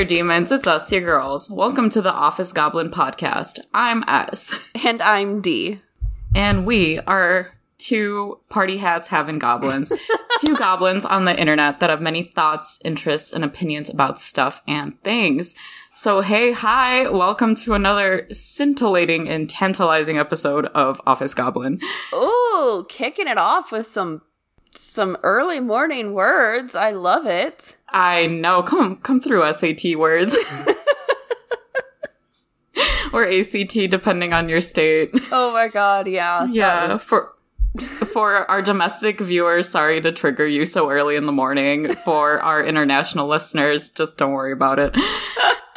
There, demons. It's us, your girls. Welcome to the Office Goblin podcast. I'm S. And I'm D. And we are two party hats having goblins. two goblins on the internet that have many thoughts, interests, and opinions about stuff and things. So, hey, hi, welcome to another scintillating and tantalizing episode of Office Goblin. Ooh, kicking it off with some some early morning words. I love it. I know. Come come through SAT words. or ACT depending on your state. Oh my god, yeah. Yeah, was... for for our domestic viewers, sorry to trigger you so early in the morning. For our international listeners, just don't worry about it.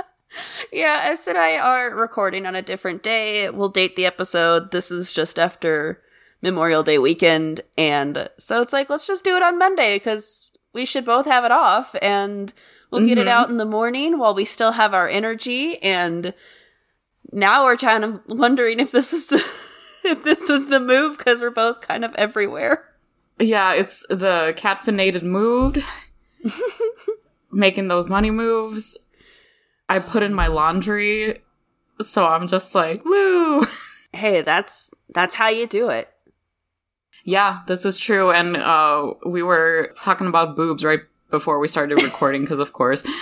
yeah, S and I are recording on a different day. We'll date the episode. This is just after Memorial Day weekend. And so it's like, let's just do it on Monday because we should both have it off and we'll mm-hmm. get it mm-hmm. out in the morning while we still have our energy. And now we're kind of wondering if this was the. if this was the move because we're both kind of everywhere. Yeah, it's the caffeinated mood, making those money moves. I put in my laundry, so I'm just like, woo. Hey, that's that's how you do it. Yeah, this is true. And uh, we were talking about boobs right before we started recording, because of course.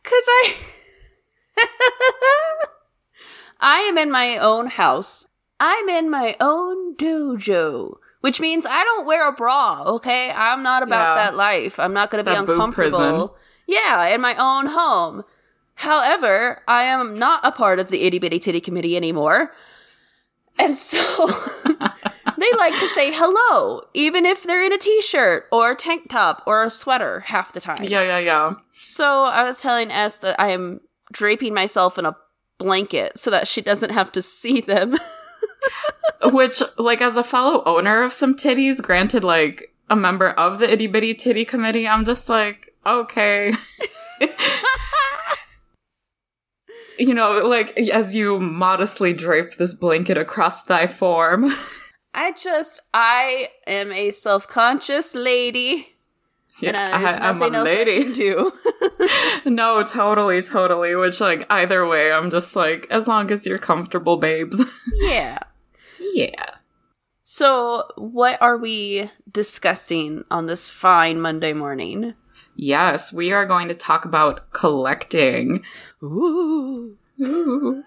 Because I. I am in my own house. I'm in my own dojo. Which means I don't wear a bra, okay? I'm not about yeah. that life. I'm not going to be uncomfortable. Yeah, in my own home. However, I am not a part of the itty bitty titty committee anymore. And so they like to say hello, even if they're in a t shirt or a tank top or a sweater half the time. Yeah, yeah, yeah. So I was telling S that I am draping myself in a blanket so that she doesn't have to see them. Which, like, as a fellow owner of some titties, granted, like, a member of the itty bitty titty committee, I'm just like, okay. you know, like, as you modestly drape this blanket across thy form. I just, I am a self conscious lady. Yeah, I, am a lady. do. no, totally, totally. Which, like, either way, I'm just like, as long as you're comfortable, babes. yeah. Yeah. So, what are we discussing on this fine Monday morning? Yes, we are going to talk about collecting. Ooh.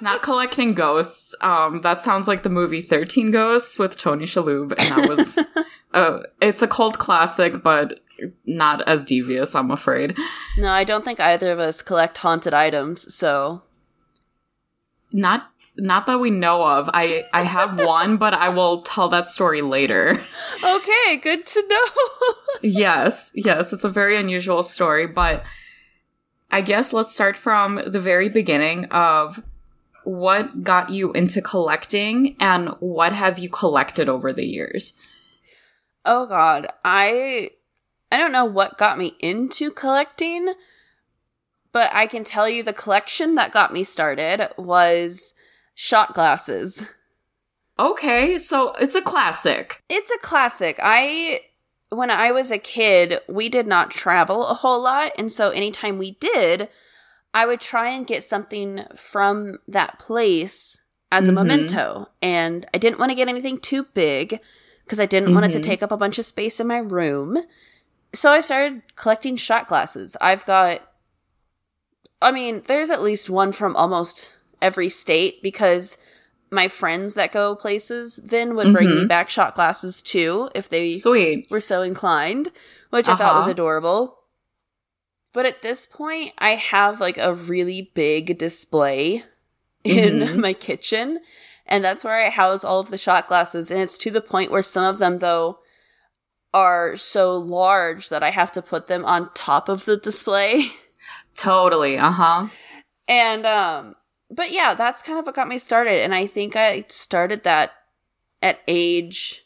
Not collecting ghosts. Um, that sounds like the movie Thirteen Ghosts with Tony Shalhoub, and that was. uh, it's a cult classic, but not as devious, I'm afraid. No, I don't think either of us collect haunted items, so. Not not that we know of. I I have one, but I will tell that story later. Okay, good to know. yes, yes, it's a very unusual story, but I guess let's start from the very beginning of what got you into collecting and what have you collected over the years? Oh god, I I don't know what got me into collecting, but I can tell you the collection that got me started was shot glasses. Okay, so it's a classic. It's a classic. I when I was a kid, we did not travel a whole lot. And so anytime we did, I would try and get something from that place as a mm-hmm. memento. And I didn't want to get anything too big because I didn't mm-hmm. want it to mm-hmm. take up a bunch of space in my room. So I started collecting shot glasses. I've got, I mean, there's at least one from almost every state because my friends that go places then would bring mm-hmm. me back shot glasses too if they Sweet. were so inclined, which uh-huh. I thought was uh-huh. adorable. But at this point, I have like a really big display in mm-hmm. my kitchen, and that's where I house all of the shot glasses. And it's to the point where some of them, though, are so large that I have to put them on top of the display. Totally. Uh huh. And um, but yeah, that's kind of what got me started. And I think I started that at age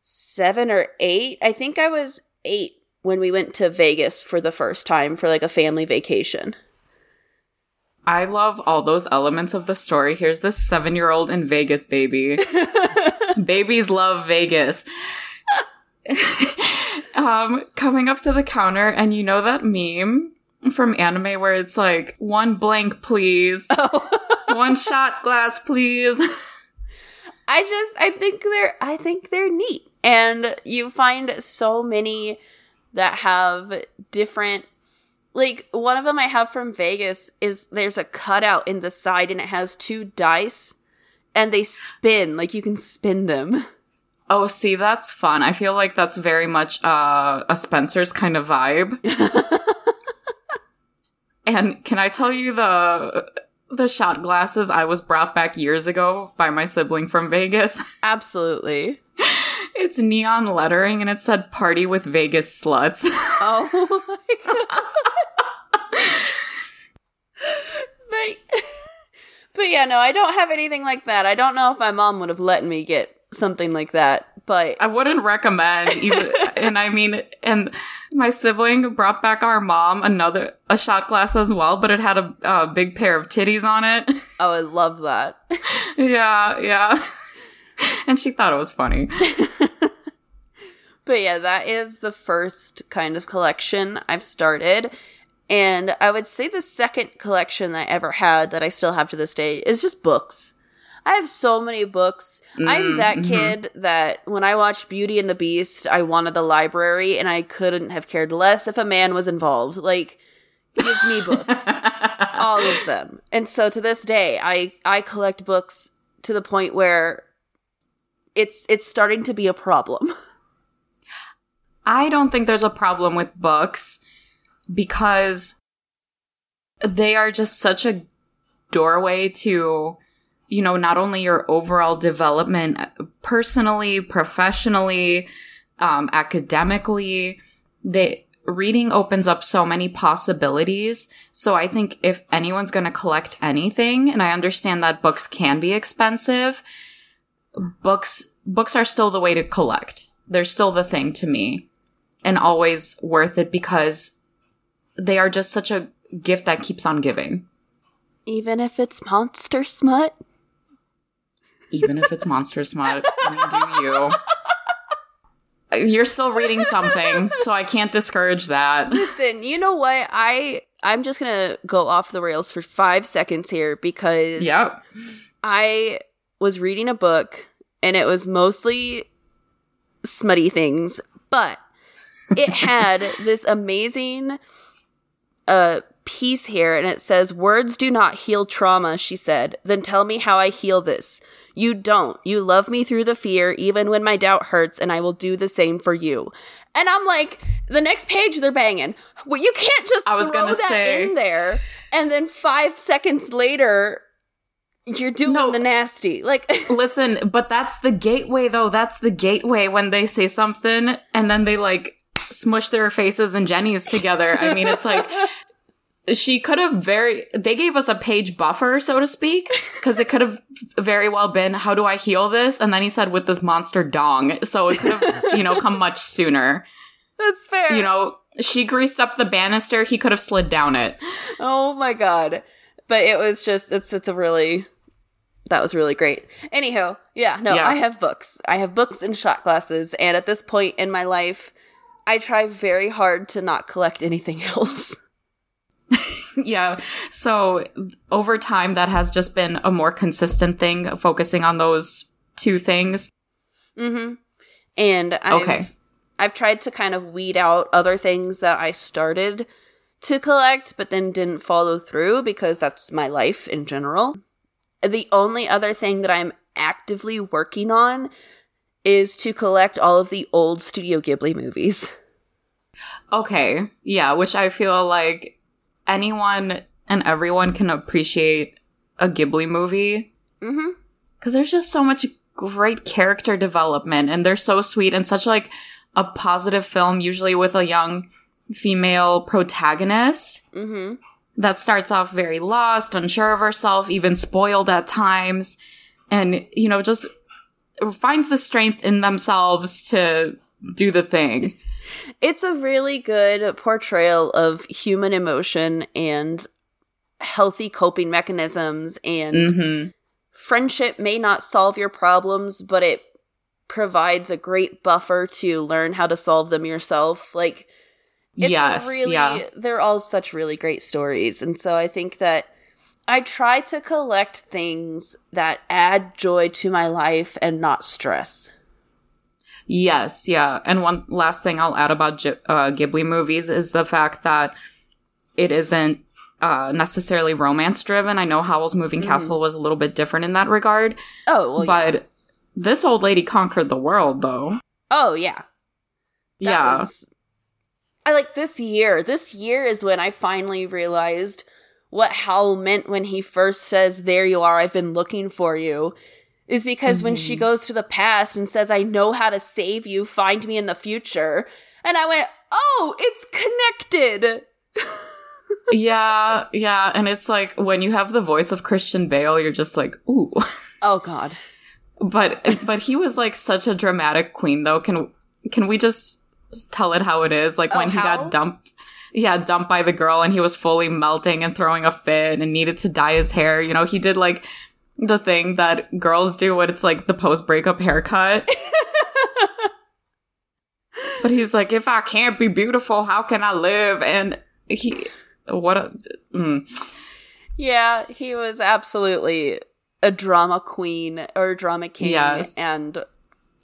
seven or eight. I think I was eight when we went to Vegas for the first time for like a family vacation. I love all those elements of the story. Here's this seven year old in Vegas, baby. Babies love Vegas. um, coming up to the counter, and you know that meme from anime where it's like one blank, please. one shot glass, please. I just I think they're I think they're neat. And you find so many that have different like one of them I have from Vegas is there's a cutout in the side and it has two dice and they spin like you can spin them. Oh, see, that's fun. I feel like that's very much uh, a Spencer's kind of vibe. And can I tell you the the shot glasses I was brought back years ago by my sibling from Vegas? Absolutely. it's neon lettering and it said party with Vegas sluts. Oh my god. but, but yeah, no, I don't have anything like that. I don't know if my mom would have let me get something like that, but I wouldn't recommend even and I mean and my sibling brought back our mom another a shot glass as well, but it had a, a big pair of titties on it. oh, I love that. yeah, yeah. and she thought it was funny. but yeah, that is the first kind of collection I've started. And I would say the second collection I ever had that I still have to this day is just books. I have so many books. Mm, I'm that mm-hmm. kid that when I watched Beauty and the Beast, I wanted the library and I couldn't have cared less if a man was involved. Like, give me books. All of them. And so to this day, I, I collect books to the point where it's it's starting to be a problem. I don't think there's a problem with books because they are just such a doorway to you know, not only your overall development personally, professionally, um, academically, they, reading opens up so many possibilities. So I think if anyone's going to collect anything, and I understand that books can be expensive, books, books are still the way to collect. They're still the thing to me and always worth it because they are just such a gift that keeps on giving. Even if it's monster smut? Even if it's monster smut. Do you? You're still reading something, so I can't discourage that. Listen, you know what? I I'm just gonna go off the rails for five seconds here because yep. I was reading a book and it was mostly smutty things, but it had this amazing uh piece here and it says words do not heal trauma she said then tell me how i heal this you don't. You love me through the fear, even when my doubt hurts, and I will do the same for you. And I'm like, the next page they're banging. Well, you can't just I was throw gonna that say, in there, and then five seconds later, you're doing no, the nasty. Like, listen, but that's the gateway, though. That's the gateway when they say something, and then they like smush their faces and Jenny's together. I mean, it's like she could have very they gave us a page buffer so to speak because it could have very well been how do i heal this? And then he said with this monster dong. So it could have you know come much sooner. That's fair. You know she greased up the banister he could have slid down it. Oh my god. But it was just it's it's a really that was really great. Anyhow yeah no yeah. i have books. I have books and shot glasses. And at this point in my life i try very hard to not collect anything else yeah. So over time, that has just been a more consistent thing, focusing on those two things. Mm-hmm. And I've, okay. I've tried to kind of weed out other things that I started to collect, but then didn't follow through because that's my life in general. The only other thing that I'm actively working on is to collect all of the old Studio Ghibli movies. Okay. Yeah, which I feel like anyone and everyone can appreciate a Ghibli movie. Mm-hmm. Because there's just so much great character development, and they're so sweet and such like a positive film, usually with a young female protagonist. Mm-hmm. That starts off very lost, unsure of herself, even spoiled at times, and you know, just finds the strength in themselves to do the thing. It's a really good portrayal of human emotion and healthy coping mechanisms and mm-hmm. friendship may not solve your problems, but it provides a great buffer to learn how to solve them yourself. Like It's yes, really yeah. they're all such really great stories. And so I think that I try to collect things that add joy to my life and not stress. Yes, yeah. And one last thing I'll add about Gi- uh, Ghibli movies is the fact that it isn't uh, necessarily romance driven. I know Howl's Moving Castle was a little bit different in that regard, Oh, well, yeah. but this old lady conquered the world, though. Oh, yeah. That yeah. was- I like this year. This year is when I finally realized what Howl meant when he first says, There you are, I've been looking for you. Is because when Mm-hmm. she goes to the past and says, I know how to save you, find me in the future. And I went, Oh, it's connected. yeah, yeah. And it's like when you have the voice of Christian Bale, you're just like, ooh. Oh, God. but but he was like such a dramatic queen though. Can can we just tell it how it is? Like Oh, when he got dumped yeah, dumped by the girl and he was fully melting and throwing a fit and needed to dye his hair. You know, he did like the thing that girls do when it's like the post breakup haircut. but he's like, if I can't be beautiful, how can I live? And he, what a, mm. Yeah, he was absolutely a drama queen or drama king. Yes. And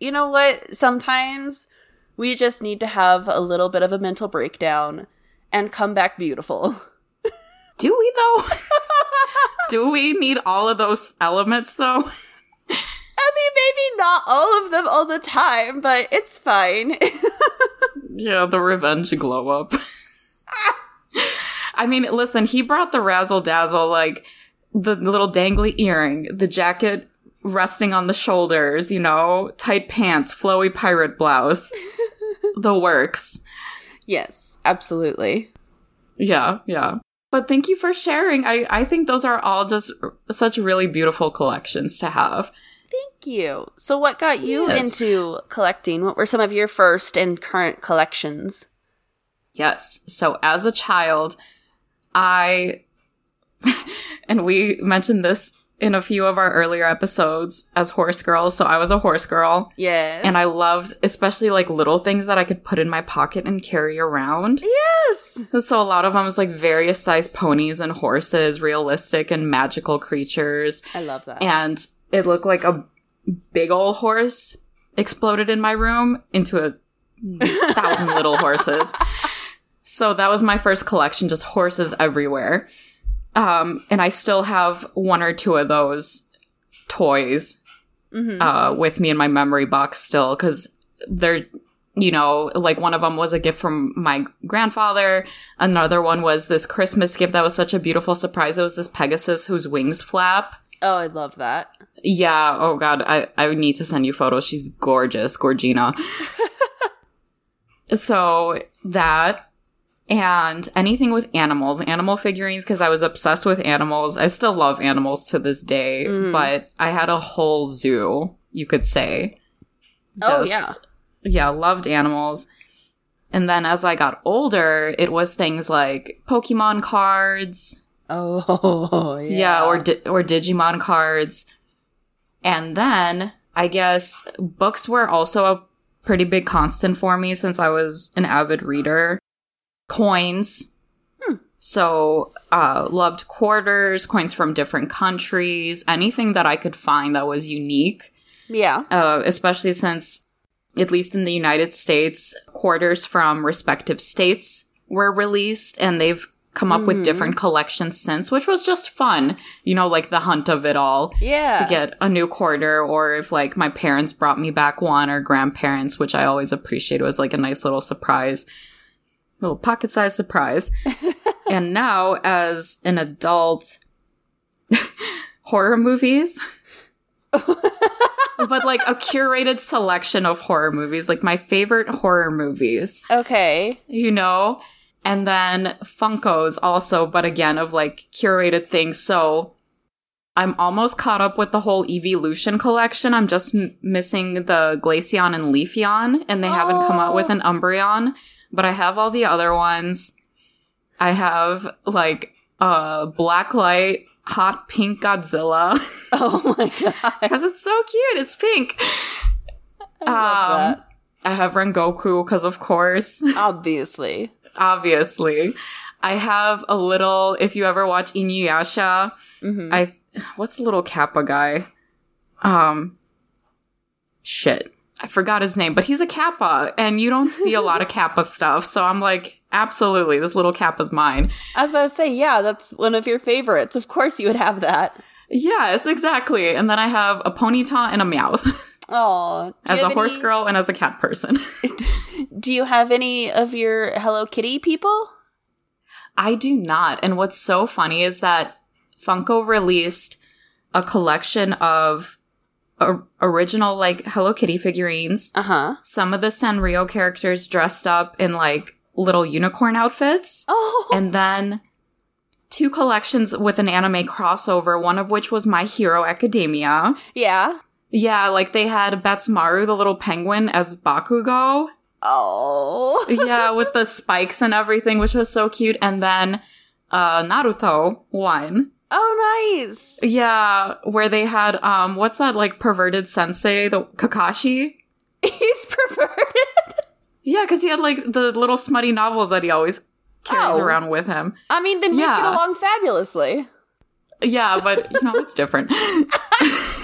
you know what? Sometimes we just need to have a little bit of a mental breakdown and come back beautiful. do we though? do we need all of those elements though? I mean, maybe not all of them all the time, but it's fine. Yeah, the revenge glow up. I mean, listen, he brought the razzle dazzle, like the little dangly earring, the jacket resting on the shoulders, you know, tight pants, flowy pirate blouse, the works. yes, absolutely. Yeah, yeah. But thank you for sharing. I, I think those are all just such really beautiful collections to have. Thank you. So, what got you Yes. into collecting? What were some of your first and current collections? Yes. So as a child, I, and we mentioned this in a few of our earlier episodes as horse girls. So I was a horse girl Yes. and I loved especially like little things that I could put in my pocket and carry around. Yes. So a lot of them was like various sized ponies and horses, realistic and magical creatures. I love that. And it looked like a big old horse exploded in my room into a thousand little horses. So that was my first collection, just horses everywhere. Um, and I still have one or two of those toys Mhm. uh, with me in my memory box still because they're, you know, like one of them was a gift from my grandfather. Another one was this Christmas gift that was such a beautiful surprise. It was this Pegasus whose wings flap. oh, I love that. Yeah. Oh God. I, I need to send you photos. She's gorgeous, Gorgina. so that and anything with animals, animal figurines, because I was obsessed with animals. I still love animals to this day, Mhm. but I had a whole zoo, you could say. Oh, yeah. Yeah, loved animals. And then as I got older, it was things like Pokemon cards, Oh, yeah. yeah, or di- or Digimon cards. And then I guess books were also a pretty big constant for me since I was an avid reader. Coins. So, uh, loved quarters, coins from different countries, anything that I could find that was unique yeah. uh, especially since, at least in the United States, quarters from respective states were released and they've come up Mhm. with different collections since, which was just fun. You know, like the hunt of it all. Yeah. To get a new quarter, or if like my parents brought me back one, or grandparents, which I always appreciate. It was like a nice little surprise, little pocket sized surprise. and now, as an adult, horror movies but like a curated selection of horror movies, like my favorite horror movies, okay. you know? And then Funkos also, but again, of like curated things. So I'm almost caught up with the whole Eeveelution collection. I'm just m- missing the Glaceon and Leafeon, and they haven't come out with oh. an Umbreon, but I have all the other ones. I have like a uh Blacklight, hot pink Godzilla. Oh my god. because it's so cute. It's pink. I Um, I have Rengoku because, of course. Obviously. obviously. I have a little. If you ever watch Inuyasha, Mhm. I what's the little Kappa guy? Um, shit, I forgot his name, but he's a Kappa, and you don't see a lot of Kappa stuff. So I'm like, absolutely, this little Kappa's mine. I was about to say, yeah, that's one of your favorites. Of course, you would have that. Yes, exactly. And then I have a ponyta and a Meowth Oh, as a horse girl and as a cat person. Do you have any of your Hello Kitty people? I do not. And what's so funny is that Funko released a collection of original like Hello Kitty figurines. Uh huh. Some of the Sanrio characters dressed up in like little unicorn outfits. Oh, And then two collections with an anime crossover, one of which was My Hero Academia. yeah. Yeah, like they had Badtz-Maru, the little penguin, as Bakugo. Oh, yeah, with the spikes and everything, which was so cute. And then uh Naruto one. Oh, nice. Yeah, where they had um what's that like perverted sensei, the Kakashi? He's perverted. Yeah, because he had like the little smutty novels that he always carries Oh. around with him. I mean, then we Yeah. get along fabulously. Yeah, but you know, it's different.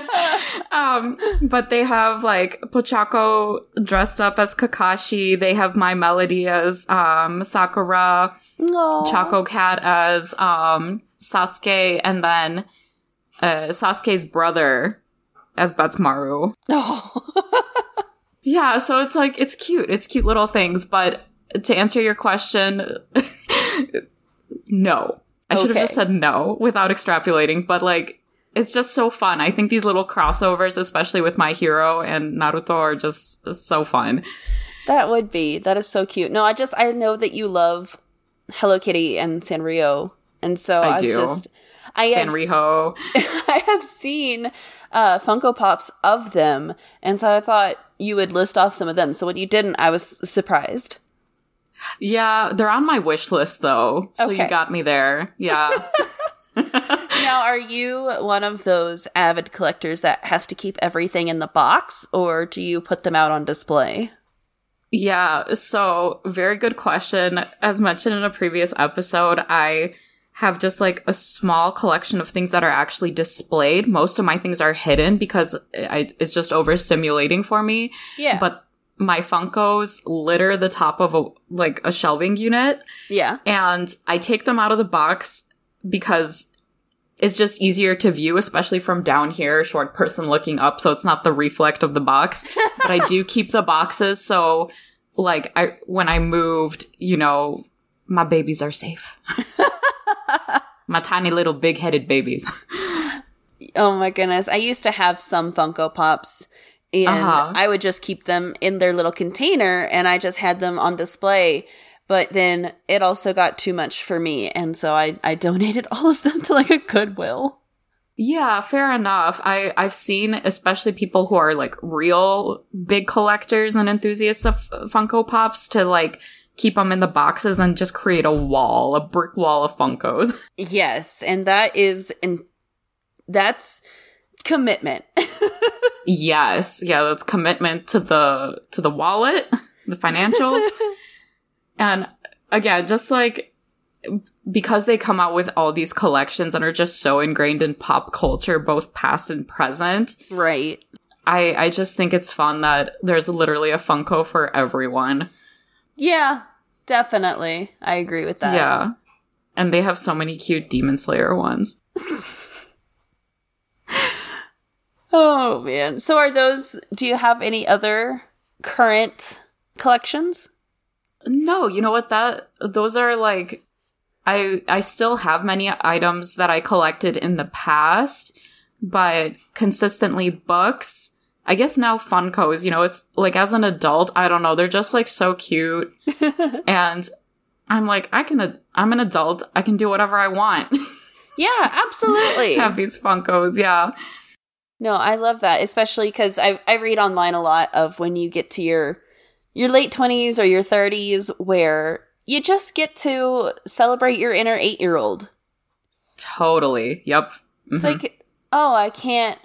um, but they have like Pochacco dressed up as Kakashi. They have My Melody as um Sakura. No. Chococat as um Sasuke, and then uh Sasuke's brother as Badtz-Maru. Oh. Yeah, so it's like it's cute. It's cute little things, but to answer your question, no. I should have Okay. just said no without extrapolating, but like it's just so fun. I think these little crossovers, especially with My Hero and Naruto, are just so fun. that would be. That is so cute. No, I just I know that you love Hello Kitty and Sanrio, and so I I, do. just I have, I have seen uh, Funko Pops of them, and so I thought you would list off some of them. So when you didn't, I was surprised. Yeah, they're on my wish list though. So Okay. you got me there. Yeah. now, are you one of those avid collectors that has to keep everything in the box, or do you put them out on display? Yeah, so very good question. As mentioned in a previous episode, I have just like a small collection of things that are actually displayed. Most of my things are hidden because I, it's just overstimulating for me. Yeah, But my Funkos litter the top of a like a shelving unit, yeah, and I take them out of the box because it's just easier to view, especially from down here, short person looking up, so it's not the reflect of the box. but I do keep the boxes, so like I when I moved, you know, my babies are safe. my tiny little big headed babies. Oh my goodness. I used to have some Funko Pops and Uh-huh. I would just keep them in their little container and I just had them on display. But then it also got too much for me. And so I, I donated all of them to like a Goodwill. Yeah, fair enough. I I've seen especially people who are like real big collectors and enthusiasts of Funko Pops to like keep them in the boxes and just create a wall, a brick wall of Funkos. Yes. And that is, and that's commitment. yes, yeah, that's commitment to the to the wallet, the financials. And again, just like because they come out with all these collections and are just so ingrained in pop culture both past and present, right. I, I just think it's fun that there's literally a Funko for everyone. Yeah, definitely. I agree with that. yeah. And they have so many cute Demon Slayer ones. Oh man. So are those do you have any other current collections? No, you know what that those are like I I still have many items that I collected in the past, but consistently books. I guess now Funkos, you know, it's like as an adult, I don't know, they're just like so cute. and I'm like, I can I'm an adult. I can do whatever I want. Yeah, absolutely. have these Funkos, yeah. No, I love that, especially because I I read online a lot of when you get to your your late twenties or your thirties, where you just get to celebrate your inner eight year old. Totally. Yep. It's Mhm. like, oh, I can't,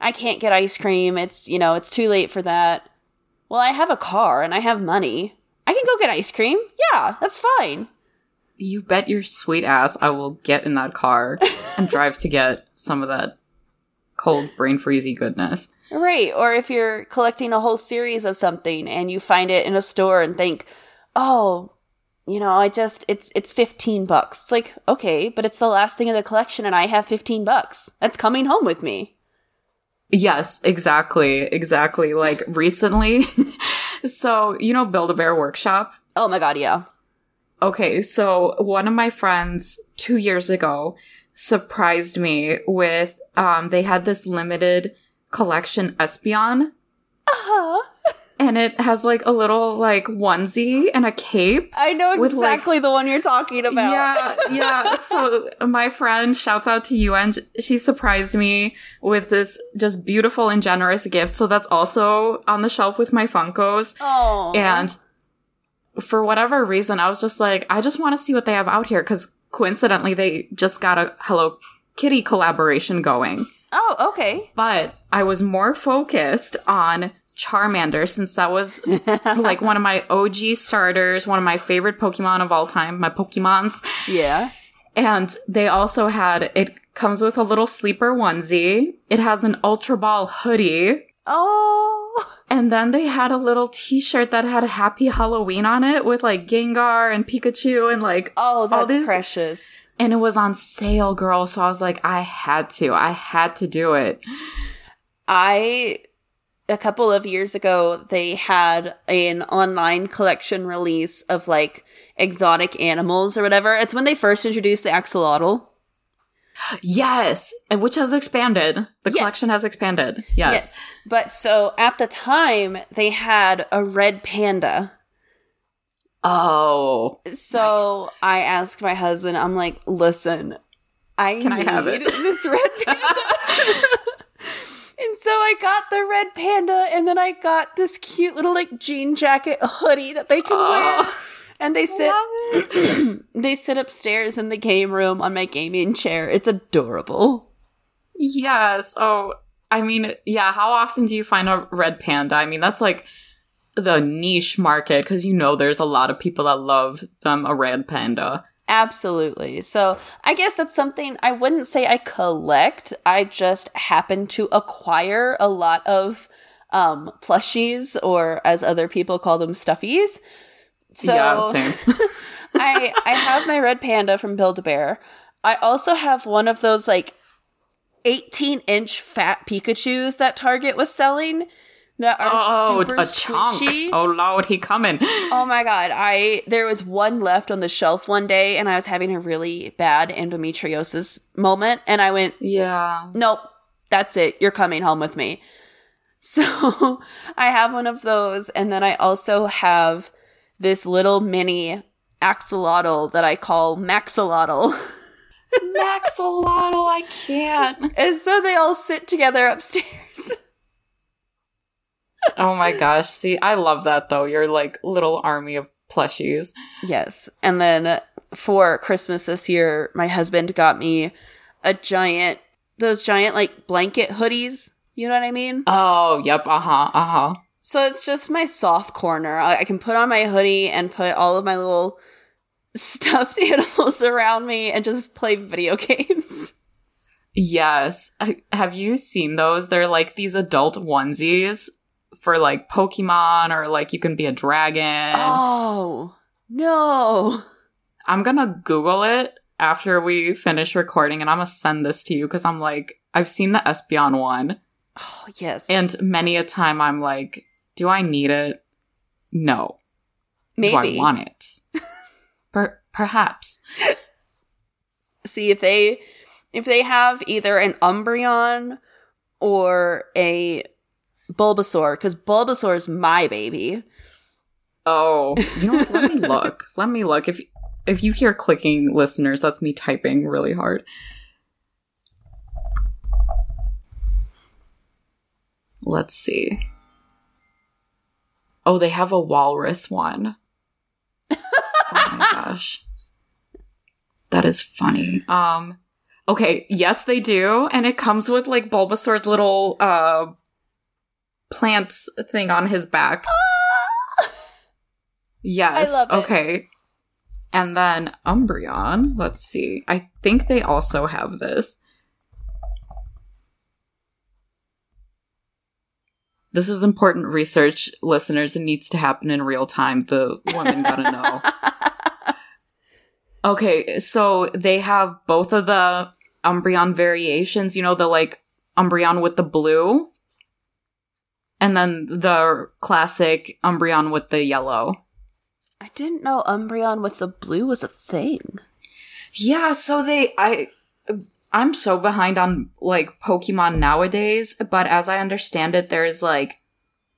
I can't get ice cream. It's you know, it's too late for that. Well, I have a car and I have money. I can go get ice cream. Yeah, that's fine. You bet your sweet ass I will get in that car and drive to get some of that cold brain freezy goodness. Right. Or if you're collecting a whole series of something and you find it in a store and think, oh, you know, I just it's it's 15 bucks. It's like, okay, but it's the last thing in the collection and I have 15 bucks. That's coming home with me. Yes, exactly. Exactly. Like recently. so, you know, Build a Bear Workshop? Oh my god, yeah. Okay, so one of my friends two years ago surprised me with um they had this limited collection Espeon. Uh-huh. And it has like a little like onesie and a cape. I know With, like- exactly the one you're talking about. Yeah, yeah. So my friend, shouts out to you, and she surprised me with this just beautiful and generous gift. So that's also on the shelf with my Funkos. Oh. And for whatever reason, I was just like, I just want to see what they have out here because coincidentally, they just got a Hello Kitty collaboration going. Oh, okay. But I was more focused on Charmander since that was like one of my OG starters, one of my favorite Pokemon of all time, my Pokemons. Yeah. And they also had it comes with a little sleeper onesie. It has an Ultra Ball hoodie. Oh. And then they had a little t-shirt that had Happy Halloween on it with like Gengar and Pikachu and like Oh, all that's these- precious. And it was on sale, girl. So I was like, I had to. I had to do it. I a couple of years ago they had an online collection release of like exotic animals or whatever. It's when they first introduced the axolotl. Yes, and which has expanded. The Yes. collection has expanded. Yes. But so at the time they had a red panda. Oh, So I asked my husband, I'm like, listen, I Can I need have it?" this red panda. and so I got the red panda, and then I got this cute little like jean jacket hoodie that they can wear. Oh. And they sit they sit upstairs in the game room on my gaming chair. It's adorable. yes. Oh, I mean, yeah. How often do you find a red panda? I mean, that's like the niche market because you know there's a lot of people that love them a red panda. Absolutely. So I guess that's something I wouldn't say I collect. I just happen to acquire a lot of um, plushies, or as other people call them, stuffies. So yeah. I I have my red panda from Build a Bear. I also have one of those like 18 inch fat Pikachu's that Target was selling that are oh, super a chunk. squishy. Oh lord, he coming. Oh my god, I there was one left on the shelf one day and I was having a really bad endometriosis moment and I went, Yeah. "Nope, that's it. You're coming home with me." So, I have one of those and then I also have this little mini axolotl that I call Maxolotl. Maxolotl, I can't. and so they all sit together upstairs. Oh my gosh. See, I love that though. Your like little army of plushies. Yes. And then for Christmas this year, my husband got me a giant, those giant like blanket hoodies. You know what I mean? Oh, yep. Uh huh. Uh huh. So it's just my soft corner. I, I can put on my hoodie and put all of my little stuffed animals around me and just play video games. Yes. I, have you seen those? They're like these adult onesies for like Pokemon or like you can be a dragon. Oh, no. I'm gonna Google it after we finish recording and I'm gonna send this to you because I'm like, I've seen the Espeon one. Oh, yes. And many a time I'm like, do I need it? No. maybe. Do I want it? per- perhaps. see if they if they have either an Umbreon or a Bulbasaur because Bulbasaur is my baby. Oh, you know what? Let me look. Let me look. If if you hear clicking, listeners, that's me typing really hard. Let's see. Oh, they have a walrus one. oh my gosh. That is funny. Um okay, yes they do and it comes with like Bulbasaur's little uh plant thing on his back. Ah! Yes. I love it. Okay. And then Umbreon, let's see. I think they also have this. This is important research, listeners. It needs to happen in real time. The woman gotta know. Okay, so they have both of the Umbreon variations, you know, the like Umbreon with the blue, and then the classic Umbreon with the yellow. I didn't know Umbreon with the blue was a thing. Yeah, so they I I'm so behind on like Pokemon nowadays, but as I understand it, there's like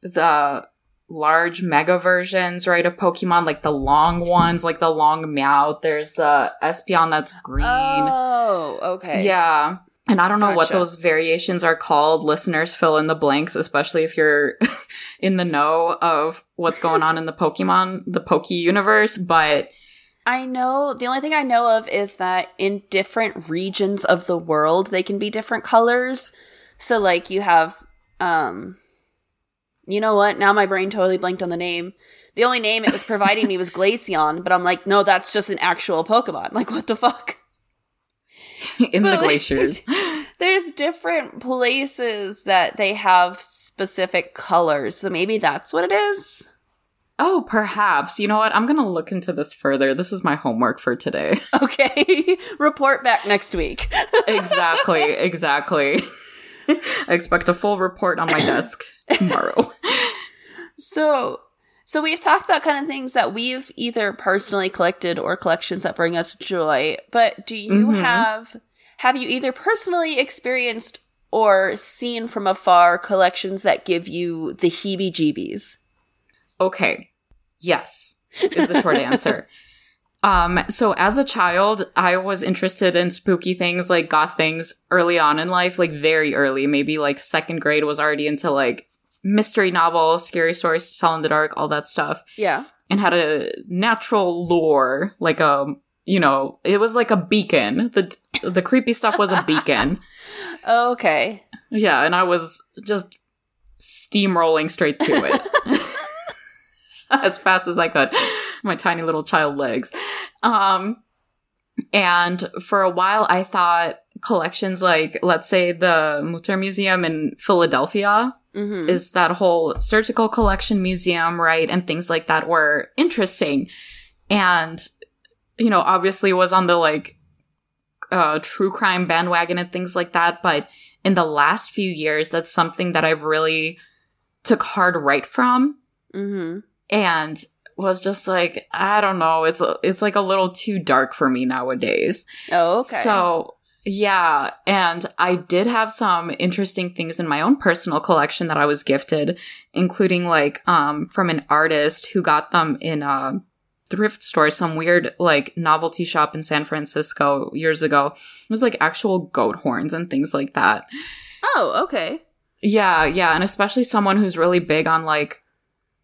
the large mega versions, right, of Pokemon, like the long ones, like the long Meowth. There's the Espeon that's green. Oh, okay. Yeah. And I don't know what those variations are called. Listeners, fill in the blanks, especially if you're in the know of what's going on in the Pokemon, the Poke universe. But I know the only thing I know of is that in different regions of the world they can be different colors. So like you have um you know what? Now my brain totally blanked on the name. The only name it was providing me was Glaceon, but I'm like, no, that's just an actual Pokemon. Like what the fuck? in the But, like, glaciers. There's different places that they have specific colors. So maybe that's what it is. Oh, perhaps. You know what? I'm going to look into this further. This is my homework for today. Okay. Report back next week. exactly. Exactly. I expect a full report on my desk tomorrow. So, so we've talked about kind of things that we've either personally collected or collections that bring us joy. But do you Mhm. have have you either personally experienced or seen from afar collections that give you the heebie-jeebies? Okay. Yes, is the short answer. Um, so as a child, I was interested in spooky things like goth things early on in life, like very early, maybe like second grade was already into like mystery novels, scary stories to tell in the dark, all that stuff. Yeah. and had a natural lore, like a you know, it was like a beacon. The the creepy stuff was a beacon. Okay. Yeah, and I was just steamrolling straight to it. as fast as I could. My tiny little child legs. Um and for a while I thought collections like let's say the Mutter Museum in Philadelphia Mm-hmm. is that whole surgical collection museum, right? And things like that were interesting. And, you know, obviously was on the like uh true crime bandwagon and things like that. But in the last few years, that's something that I've really took hard right from mm-hmm. and was just like, I don't know, it's it's like a little too dark for me nowadays. Oh, okay. So, yeah, and I did have some interesting things in my own personal collection that I was gifted, including like um from an artist who got them in a thrift store, some weird like novelty shop in San Francisco years ago. It was like actual goat horns and things like that. oh, okay. Yeah, yeah, and especially someone who's really big on like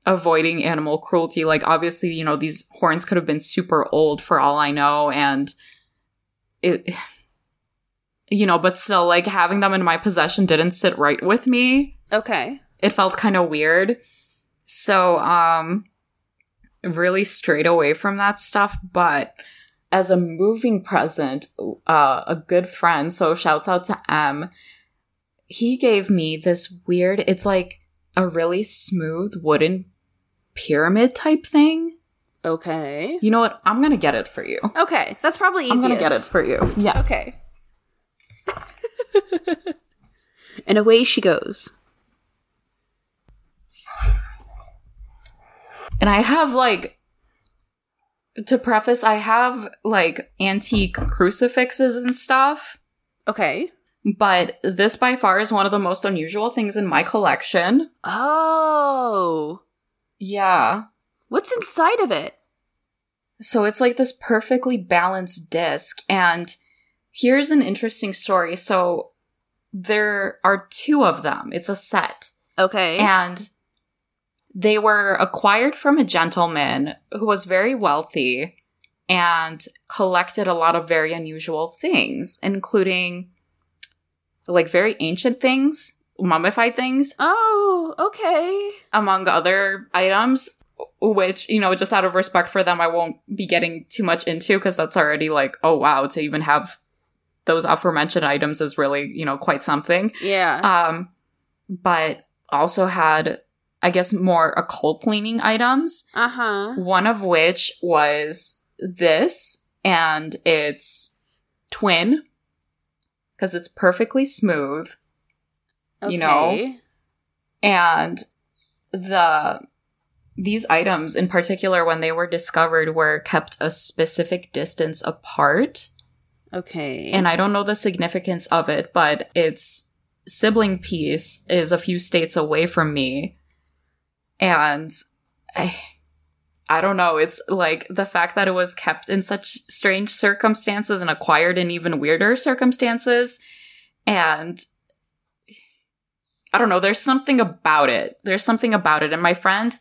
avoiding animal cruelty. Like obviously, you know, these horns could have been super old for all I know and it you know, but still like having them in my possession didn't sit right with me. Okay. It felt kind of weird. So, um really strayed away from that stuff, but as a moving present, uh, a good friend, so shouts out to M, he gave me this weird, it's like a really smooth wooden pyramid type thing. Okay. You know what? I'm gonna get it for you. Okay. That's probably easy. I'm gonna get it for you. Yeah. Okay. and away she goes. And I have like to preface, I have like antique crucifixes and stuff, Okay. but this by far is one of the most unusual things in my collection. Oh. Yeah. What's inside of it? So it's like this perfectly balanced disc. And here's an interesting story. So there are two of them, it's a set. Okay. And they were acquired from a gentleman who was very wealthy and collected a lot of very unusual things, including like very ancient things, mummified things, oh, okay. among other items. which, you know, just out of respect for them, I won't be getting too much into because that's already like, oh wow, to even have those aforementioned items is really, you know, quite something. Yeah. Um, but also had, I guess, more occult leaning items. Uh huh. One of which was this, and it's twin because it's perfectly smooth, Okay. You know? and the these items in particular when they were discovered were kept a specific distance apart Okay. and i don't know the significance of it but its sibling piece is a few states away from me and i i don't know it's like the fact that it was kept in such strange circumstances and acquired in even weirder circumstances and I don't know, there's something about it. There's something about it. And my friend,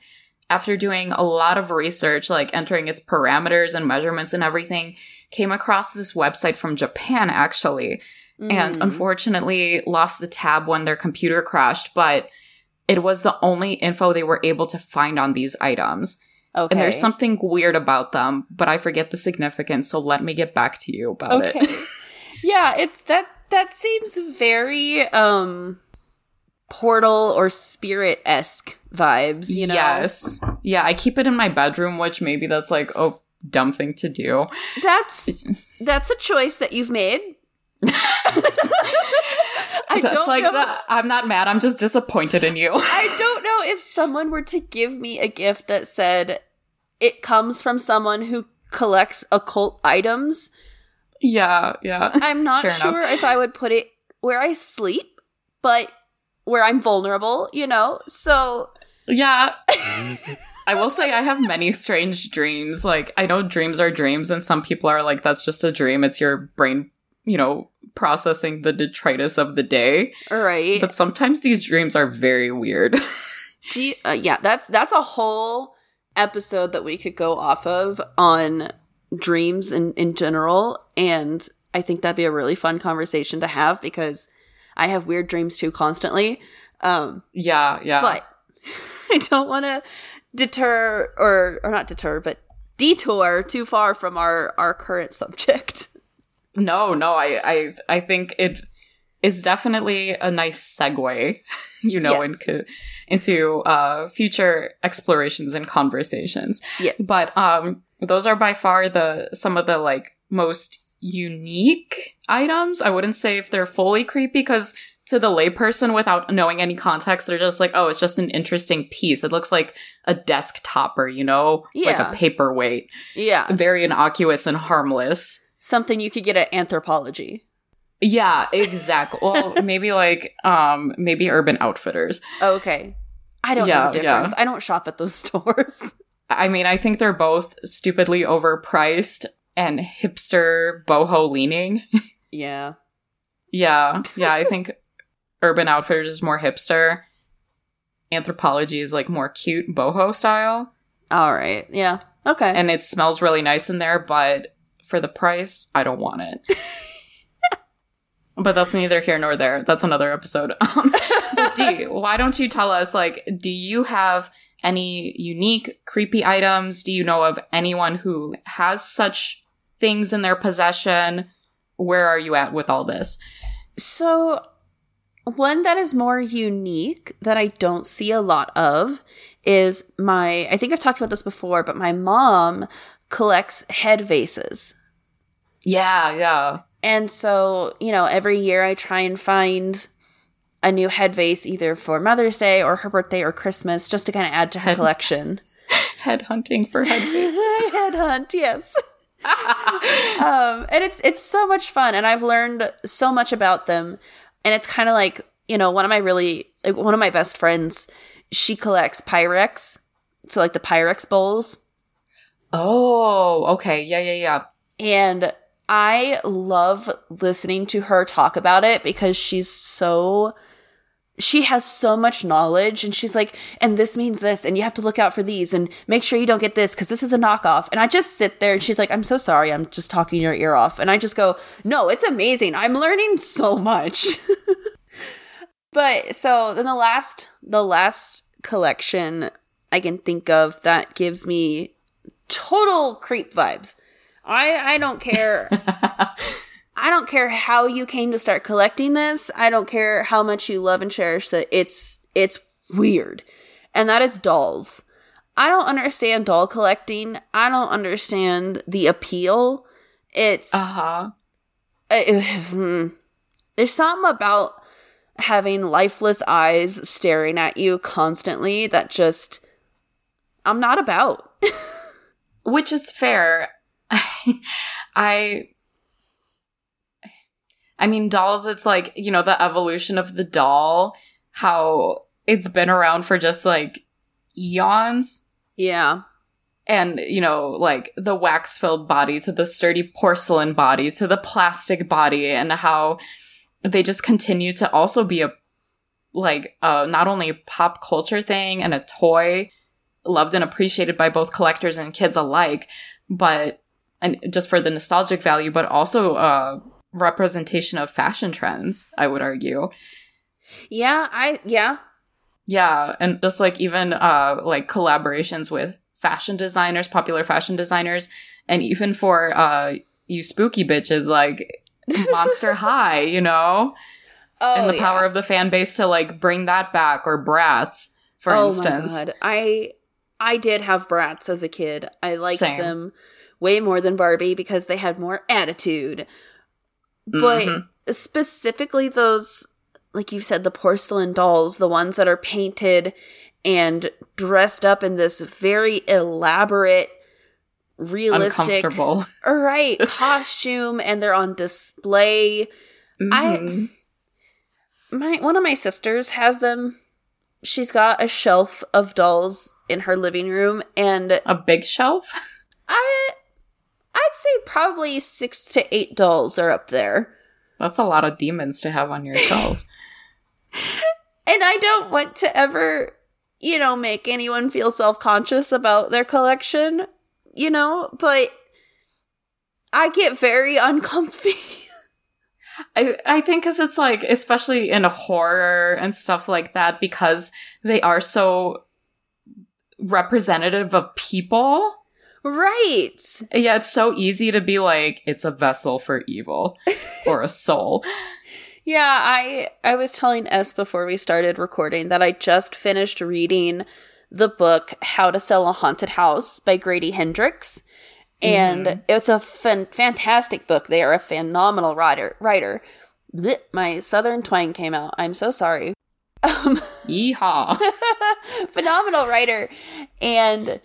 after doing a lot of research, like entering its parameters and measurements and everything, came across this website from Japan actually. And Mm. unfortunately lost the tab when their computer crashed, but it was the only info they were able to find on these items. okay. And there's something weird about them, but I forget the significance, so let me get back to you about Okay. it. yeah, it's that that seems very um portal or spirit esque vibes, you know. Yes. Yeah, I keep it in my bedroom, which maybe that's like a dumb thing to do. That's that's a choice that you've made. I that's don't like know. that. I'm not mad. I'm just disappointed in you. I don't know if someone were to give me a gift that said it comes from someone who collects occult items. yeah, yeah. I'm not Fair sure enough. if I would put it where I sleep, but where I'm vulnerable, you know? So Yeah. I will say I have many strange dreams. Like, I know dreams are dreams, and some people are like, that's just a dream. It's your brain, you know, processing the detritus of the day. right. But sometimes these dreams are very weird. Uh, yeah, that's that's a whole episode that we could go off of on dreams in in general, and I think that'd be a really fun conversation to have because I have weird dreams too constantly. Um, yeah, yeah. but I don't want to deter or or not deter, but detour too far from our our current subject. No, no, I, I, I think it is definitely a nice segue, you know, Yes. into into uh, future explorations and conversations. Yes, But um, those are by far the some of the like most unique items. I wouldn't say if they're fully creepy because to the layperson without knowing any context, they're just like, oh, it's just an interesting piece. It looks like a desk topper, you know, like Yeah. a paperweight, yeah, very innocuous and harmless. something you could get at Anthropologie. Yeah, exactly. well, maybe like um maybe Urban Outfitters. Okay, I don't Yeah, know the difference. I don't shop at those stores. I mean, I think they're both stupidly overpriced and hipster boho leaning. yeah. yeah, yeah, I think Urban Outfitters is more hipster. Anthropologie is like more cute boho style, All right. Yeah. Okay. and it smells really nice in there, but for the price, I don't want it. but that's neither here nor there. That's another episode. Um, D, why don't you tell us, like, do you have any unique, creepy items? Do you know of anyone who has such things in their possession? Where are you at with all this? so, one that is more unique that I don't see a lot of is my. I think I've talked about this before, but my mom collects head vases. Yeah, yeah. And so, you know, every year I try and find a new head vase either for Mother's Day or her birthday or Christmas just to kind of add to her Head- collection. Head hunting for head vases. head hunt, yes. um, and it's it's so much fun, and I've learned so much about them. And it's kind of like you know one of my really like one of my best friends. She collects Pyrex, so like the Pyrex bowls, Oh, okay. Yeah, yeah, yeah. and I love listening to her talk about it because she's so she has so much knowledge and she's like and this means this and you have to look out for these and make sure you don't get this cuz this is a knockoff and I just sit there and she's like I'm so sorry I'm just talking your ear off and I just go no it's amazing I'm learning so much but so then the last the last collection I can think of that gives me total creep vibes. I I don't care. I don't care how you came to start collecting this. I don't care how much you love and cherish it. It's it's weird. And that is dolls. I don't understand doll collecting. I don't understand the appeal. It's uh-huh. there's something about having lifeless eyes staring at you constantly that just I'm not about. Which is fair. I I mean dolls it's like, you know, the evolution of the doll, how it's been around for just like eons. Yeah. And, you know, like the wax filled body to the sturdy porcelain body to the plastic body and how they just continue to also be a like uh, not only a pop culture thing and a toy loved and appreciated by both collectors and kids alike but and just for the nostalgic value but also a representation of fashion trends i would argue yeah i yeah yeah and just like even uh like collaborations with fashion designers popular fashion designers and even for uh you spooky bitches like Monster High, you know? Oh, and the yeah. power of the fan base to like bring that back or Bratz, for oh instance. My God. I I did have Bratz as a kid. I liked Same. them way more than Barbie because they had more attitude. But Mhm. specifically those like you said the porcelain dolls, the ones that are painted and dressed up in this very elaborate realistic right costume and they're on display. I- Mhm. my one of my sisters has them. She's got a shelf of dolls in her living room and a big shelf? I I'd say probably 6 to 8 dolls are up there. That's a lot of demons to have on your shelf. And I don't want to ever, you know, make anyone feel self-conscious about their collection, you know, but I get very uncomfy. I I think because it's like, especially in a horror and stuff like that, because they are so representative of people. Right. Yeah, it's so easy to be like, it's a vessel for evil or a soul. Yeah, I I was telling S before we started recording that I just finished reading the book How to Sell a Haunted House by Grady Hendrix. And it's a fan- fantastic book. They are a phenomenal writer. Writer. Blech, my southern twang came out. I'm so sorry. Um, Yeehaw. phenomenal writer and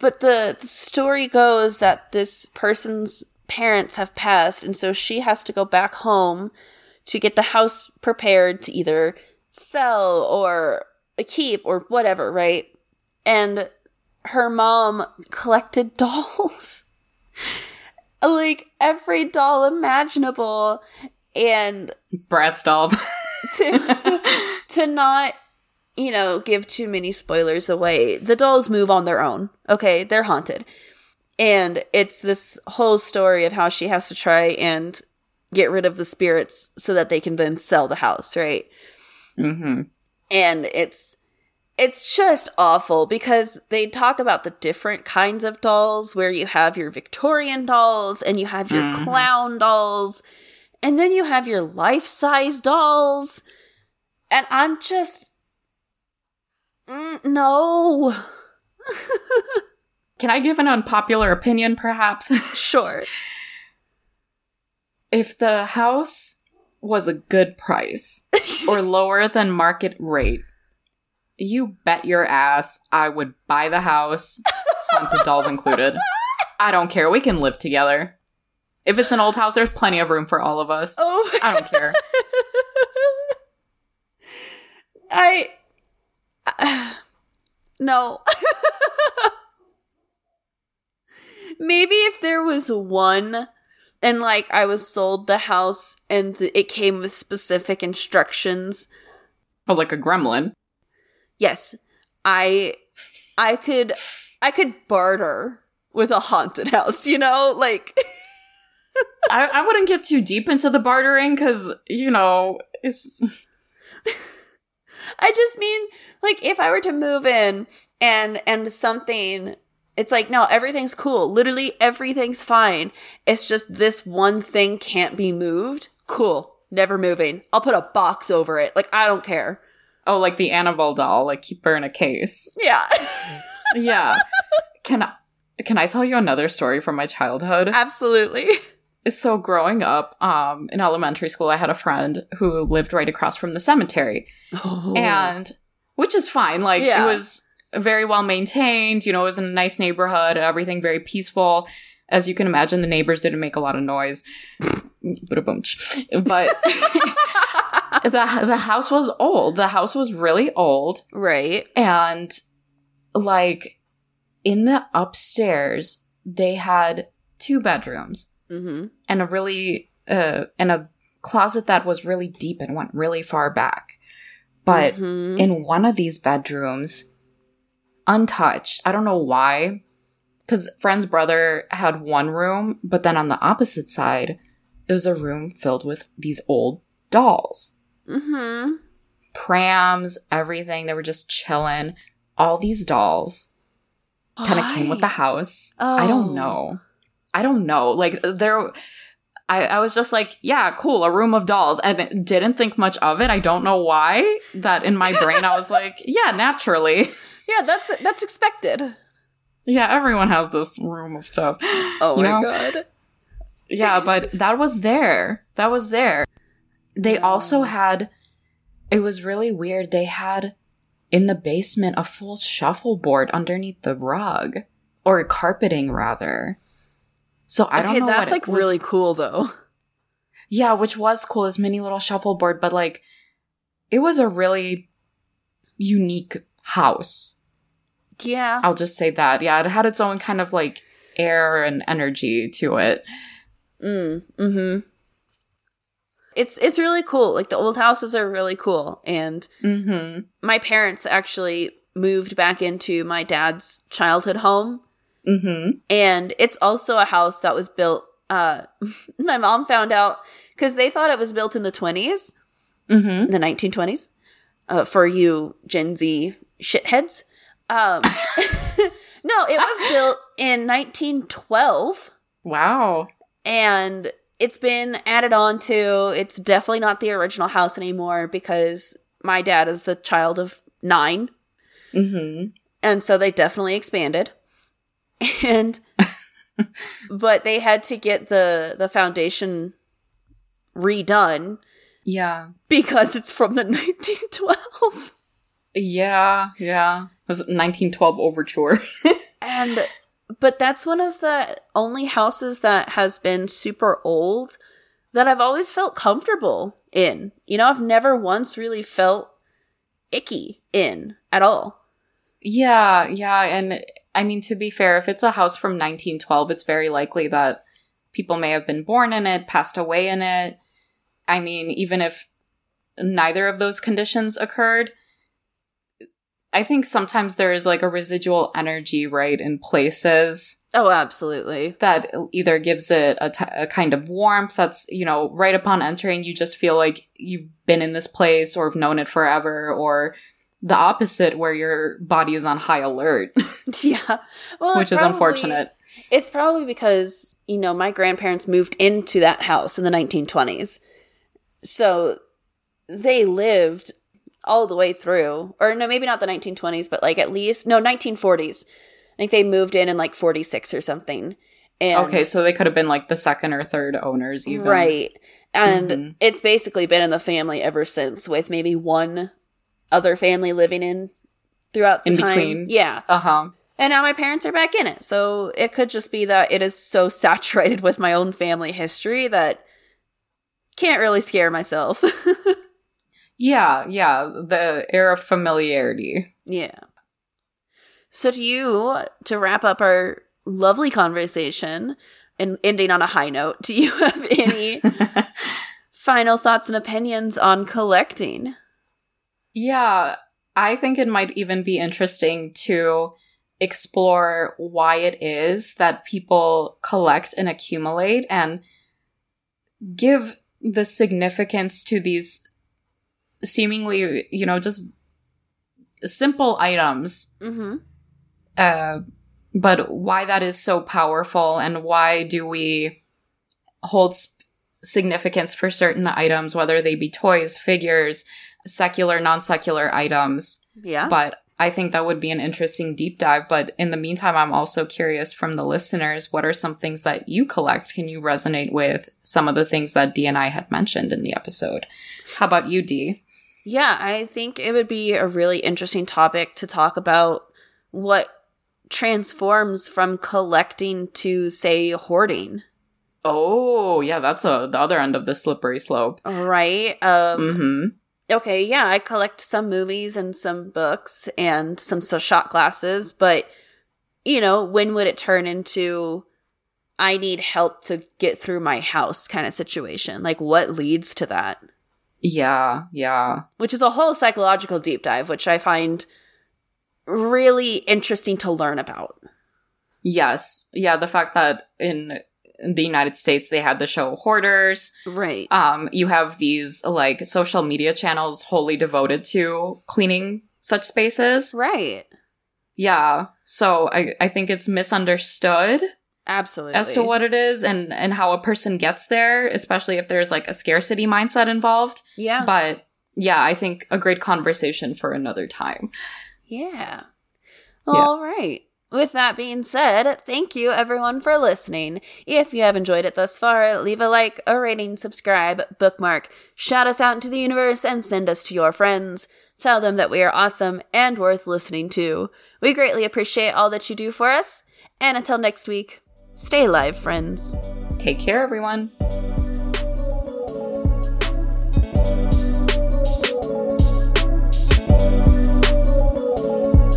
but the, the story goes that this person's parents have passed and so she has to go back home to get the house prepared to either sell or keep or whatever right and her mom collected dolls like every doll imaginable and Bratz dolls. to to not you know give too many spoilers away. The dolls move on their own okay? They're haunted. And it's this whole story of how she has to try and get rid of the spirits so that they can then sell the house right? Hmm and it's it's just awful because they talk about the different kinds of dolls where you have your Victorian dolls and you have your Mhm. clown dolls and then you have your life-size dolls. And I'm just Mm, no Can I give an unpopular opinion, perhaps? sure if the house was a good price or lower than market rate, you bet your ass I would buy the house, haunted dolls included. I don't care. We can live together. If it's an old house, there's plenty of room for all of us. oh I don't care. I no. Maybe if there was one and like I was sold the house and th- it came with specific instructions, But like a gremlin. yes, I I could I could barter with a haunted house, you know? Like I, I wouldn't get too deep into the bartering because, you know, it's. I just mean like if I were to move in and and something it's like no everything's cool. Literally everything's fine. It's just this one thing can't be moved. Cool. Never moving. I'll put a box over it. Like i don't care. Oh, like the Annabelle doll, like keep her in a case. yeah. Yeah. can I can I tell you another story from my childhood? absolutely so growing up um in elementary school i had a friend who lived right across from the cemetery. And which is fine like Yeah. it was very well maintained you know it was in a nice neighborhood everything very peaceful. As you can imagine the neighbors didn't make a lot of noise. But the, the house was old. The house was really old. Right. And like in the upstairs they had two bedrooms mm-hmm and a really uh and a closet that was really deep and went really far back but Mhm. in one of these bedrooms untouched i don't know why because friend's brother had one room but then on the opposite side it was a room filled with these old dolls Mhm. prams everything they were just chilling all these dolls kind of came with the house i don't Oh. know i don't know. Like there I, I was just like yeah cool a room of dolls. And didn't think much of it. I don't know why that in my brain i was like yeah naturally. Yeah that's that's expected. Yeah everyone has this room of stuff. Oh You my know? god. Yeah but that was there. That was there. They also had it was really weird. They had in the basement a full shuffleboard underneath the rug or carpeting rather so i don't okay know that's like really cool though yeah which was cool this mini little shuffleboard but like it was a really unique house yeah i'll just say that yeah it had its own kind of like air and energy to it Mm, mm-hmm. It's it's really cool. Like the old houses are really cool. And mm-hmm my parents actually moved back into my dad's childhood home. Mm-hmm. And it's also a house that was built uh my mom found out because they thought it was built in the twenties, mm-hmm. The nineteen twenties. Uh, for you Gen Z shitheads. Um No, it was built in nineteen twelve. wow. And it's been added on to it's definitely not the original house anymore because my dad is the child of nine. Mm-hmm. And so they definitely expanded and but they had to get the the foundation redone yeah because it's from the 1912 Yeah, yeah. It was 1912 Overture. and but that's one of the only houses that has been super old that I've always felt comfortable in. You know, I've never once really felt icky in at all. yeah, yeah. And I mean, to be fair, if it's a house from 1912, it's very likely that people may have been born in it, passed away in it. I mean, even if neither of those conditions occurred, I think sometimes there is like a residual energy, right, in places Oh, absolutely. that either gives it a, t- a kind of warmth that's, you know, right upon entering, you just feel like you've been in this place or have known it forever, or the opposite, where your body is on high alert, yeah. Well, which is probably- unfortunate. It's probably because, you know, my grandparents moved into that house in the 1920s. So they lived all the way through, or no, maybe not the 1920s, but like at least, no, 1940s. I think they moved in in like 46 or something. And Okay, so they could have been like the second or third owners, even. Right. And Mhm. it's basically been in the family ever since, with maybe one other family living in throughout the In time. between. Yeah. Uh huh. And now my parents are back in it. So it could just be that it is so saturated with my own family history that can't really scare myself. Yeah, yeah. The air of familiarity. yeah. So to you, to wrap up our lovely conversation and ending on a high note, do you have any final thoughts and opinions on collecting? Yeah, I think it might even be interesting to explore why it is that people collect and accumulate and give the significance to these seemingly, you know, just simple items Mm-hmm. Uh, but why that is so powerful and why do we hold sp- significance for certain items, whether they be toys, figures, secular, non secular items. Yeah. But I think that would be an interesting deep dive. But in the meantime, I'm also curious from the listeners what are some things that you collect? Can you resonate with some of the things that D and I had mentioned in the episode? How about you, D? Yeah, I think it would be a really interesting topic to talk about what transforms from collecting to, say, hoarding. Oh, yeah, that's a, the other end of the slippery slope. Right? Um, Mm-hmm. Okay, yeah, I collect some movies and some books and some shot glasses, but you know, when would it turn into I need help to get through my house kind of situation? Like what leads to that? Yeah, yeah. Which is a whole psychological deep dive, which I find really interesting to learn about. Yes. Yeah, the fact that in, in the United States they had the show Hoarders. Right. Um, you have these like social media channels wholly devoted to cleaning such spaces. right. Yeah. So I, I think it's misunderstood Absolutely. as to what it is and, and how a person gets there, especially if there's like a scarcity mindset involved. Yeah. But yeah, I think a great conversation for another time. Yeah. All right. With that being said, thank you everyone for listening. If you have enjoyed it thus far, leave a like, a rating, subscribe, bookmark, shout us out into the universe, and send us to your friends. Tell them that we are awesome and worth listening to. We greatly appreciate all that you do for us. And until next week, stay alive, friends. Take care, everyone.